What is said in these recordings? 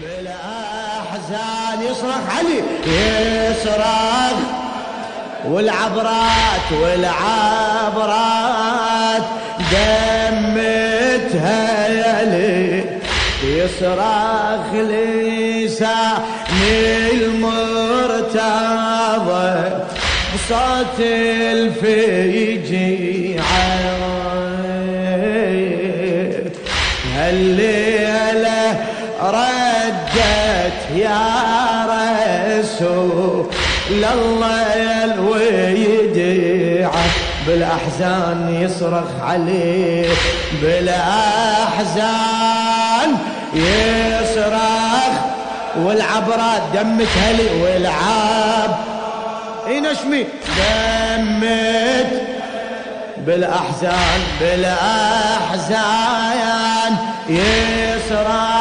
بالأحزان يصرخ علي يصرخ والعبرات والعبرات دمتها يلي يصرخ لسان المرتضى بصوت الفيجي الله الويديعه بالأحزان يصرخ عليه بالأحزان يصرخ والعبرات دمت هلي والعاب. اي نشمي دمت بالأحزان بالأحزان يصرخ.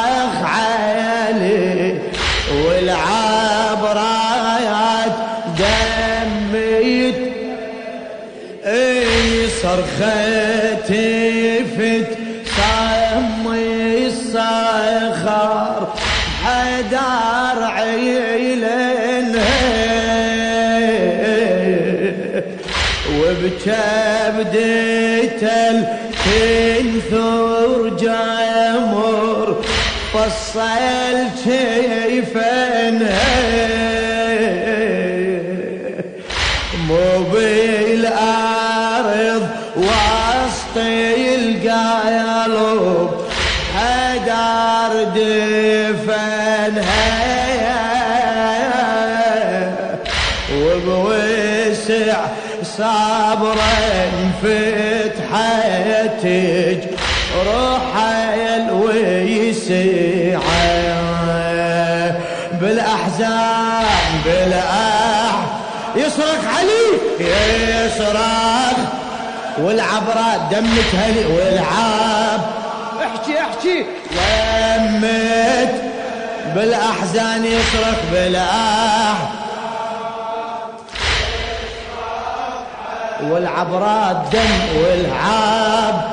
صرختي فت صمي الصخر حدار عيلنها وبكبدة الكنثر جمر فصل كيفنها وسط القلب حدار دفنها وبوسع صبرا فتحتج روحي الويسعة بالأحزان بالأح. يصرخ علي يصرخ. والعبرات دمك هلي والعاب. احكي احكي. لمت بالأحزان يصرخ بالاح والعبرات دم والعاب.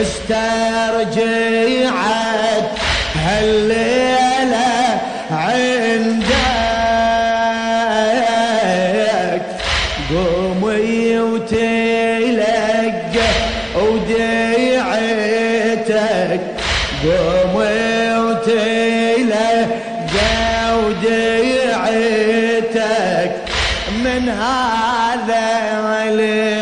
استرجعت هالليلة عندك. قومي وتلقى وديعتك. قومي وتلقى وديعتك. من هذا لحدك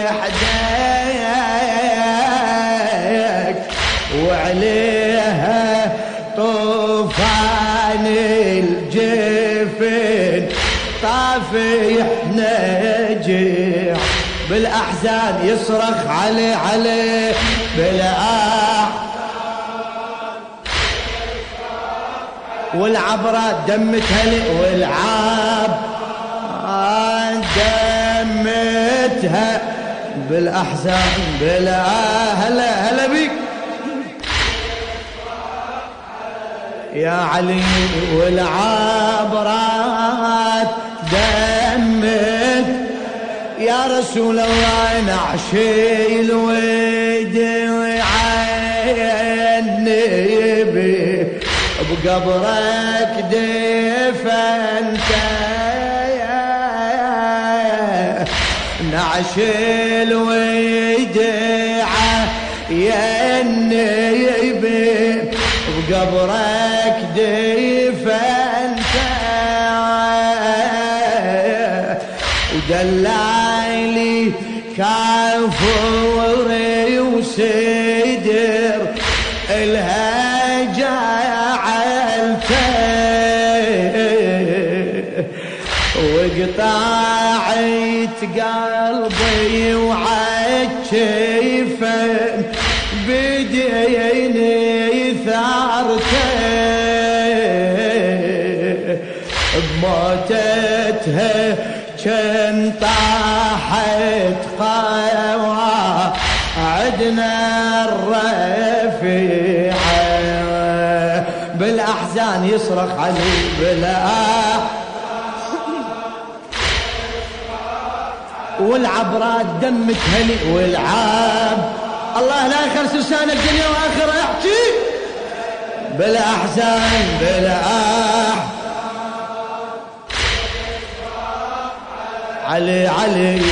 طافح نجيع بالأحزان يصرخ علي علي بالاح والعبرات دمت هلي والعاب دمتها بالأحزان بلا هلا هلا بيك. يا علي والعبرات دمت يا رسول الله نعشي الود عيني بي بقبرك دفنت. نعشي الوديعة يا النيبي بقبرك دفنت. ودلالي كافوري وسدر الهجا وقطعت قلبي وعجفه بديني ثارته. بموتتها كان طاحت قوى عدنا الرفيعة. بالأحزان يصرخ علي بالأحزان والعبرات دم تهني والعاب. الله لا يخلص لسانك دنيا وآخرة. احكي. بالأحزان بالاح علي علي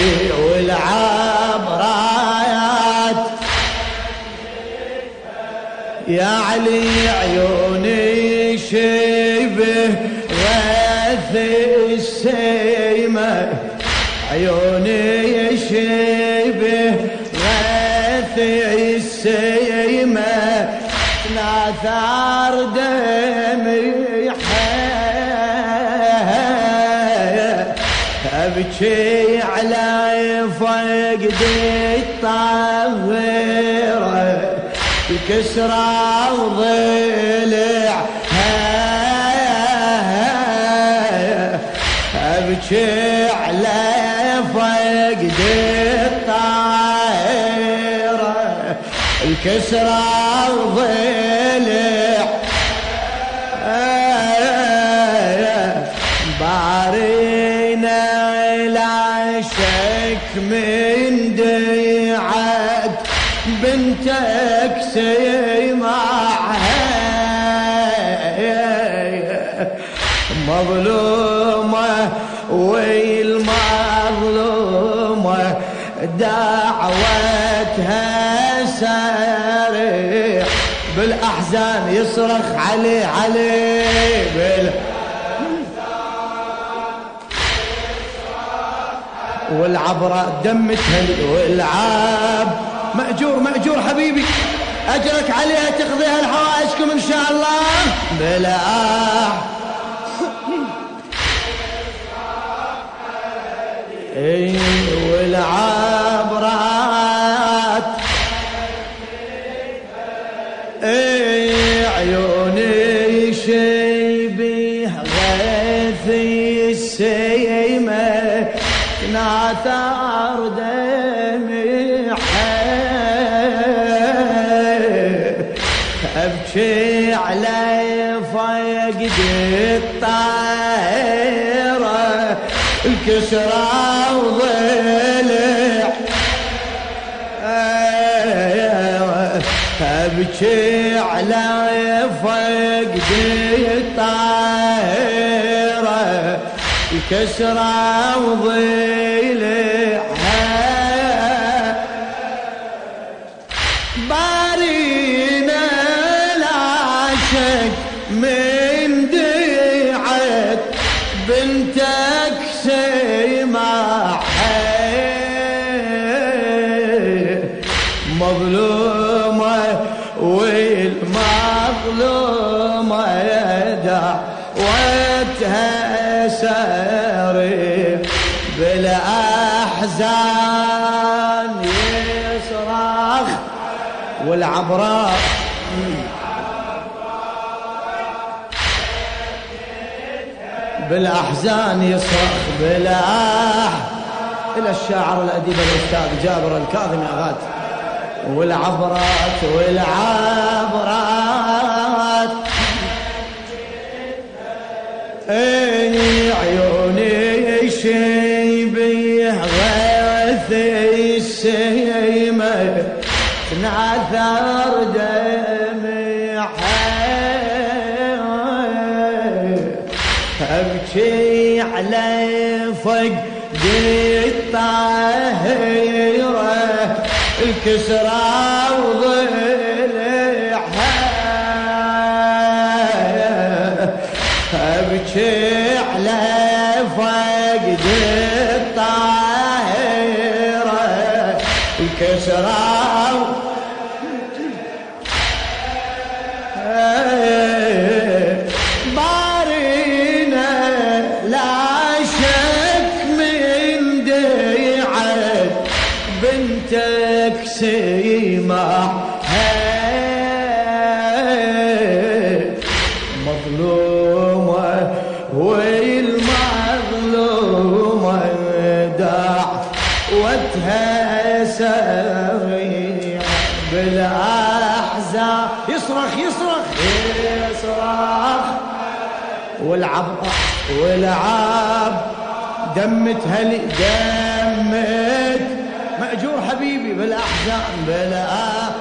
والعبرات يا علي عيوني شبه غث السيمة. عيوني شبه غث السيمة. ناثار دمي أبكي على فقد الطهيرة كسرى وضلع أبكي على فقد الطائرة الكسرى وضلع شك من ديعت بنتك سيمعها. مظلومة والمظلومة دعوتها سارح بالأحزان يصرخ علي علي بال والعبرة دمتها والعاب مأجور مأجور حبيبي. أجرك عليها تقضيها الحوائجكم إن شاء الله. بلا اي ناثار دمي أبكي على فقد الطائرة الكسرى أبكي على فقد الطائرة الكسرى وضيلها بارينا لا شك من ديعت بنتك سيماحي ساري بالأحزان يصرخ والعبراء بالأحزان يصرخ بالأح إلى الشاعر الأديب الأستاذ جابر الكاظمي أغات والعبرات والعبرات. ابكي على فقد الطاهره الكسرى وضلعها. ابكي على فقد الطاهره الكسرى والعب والعب. دمت هلي دمت. مأجور حبيبي بالأحزان. بالأحزان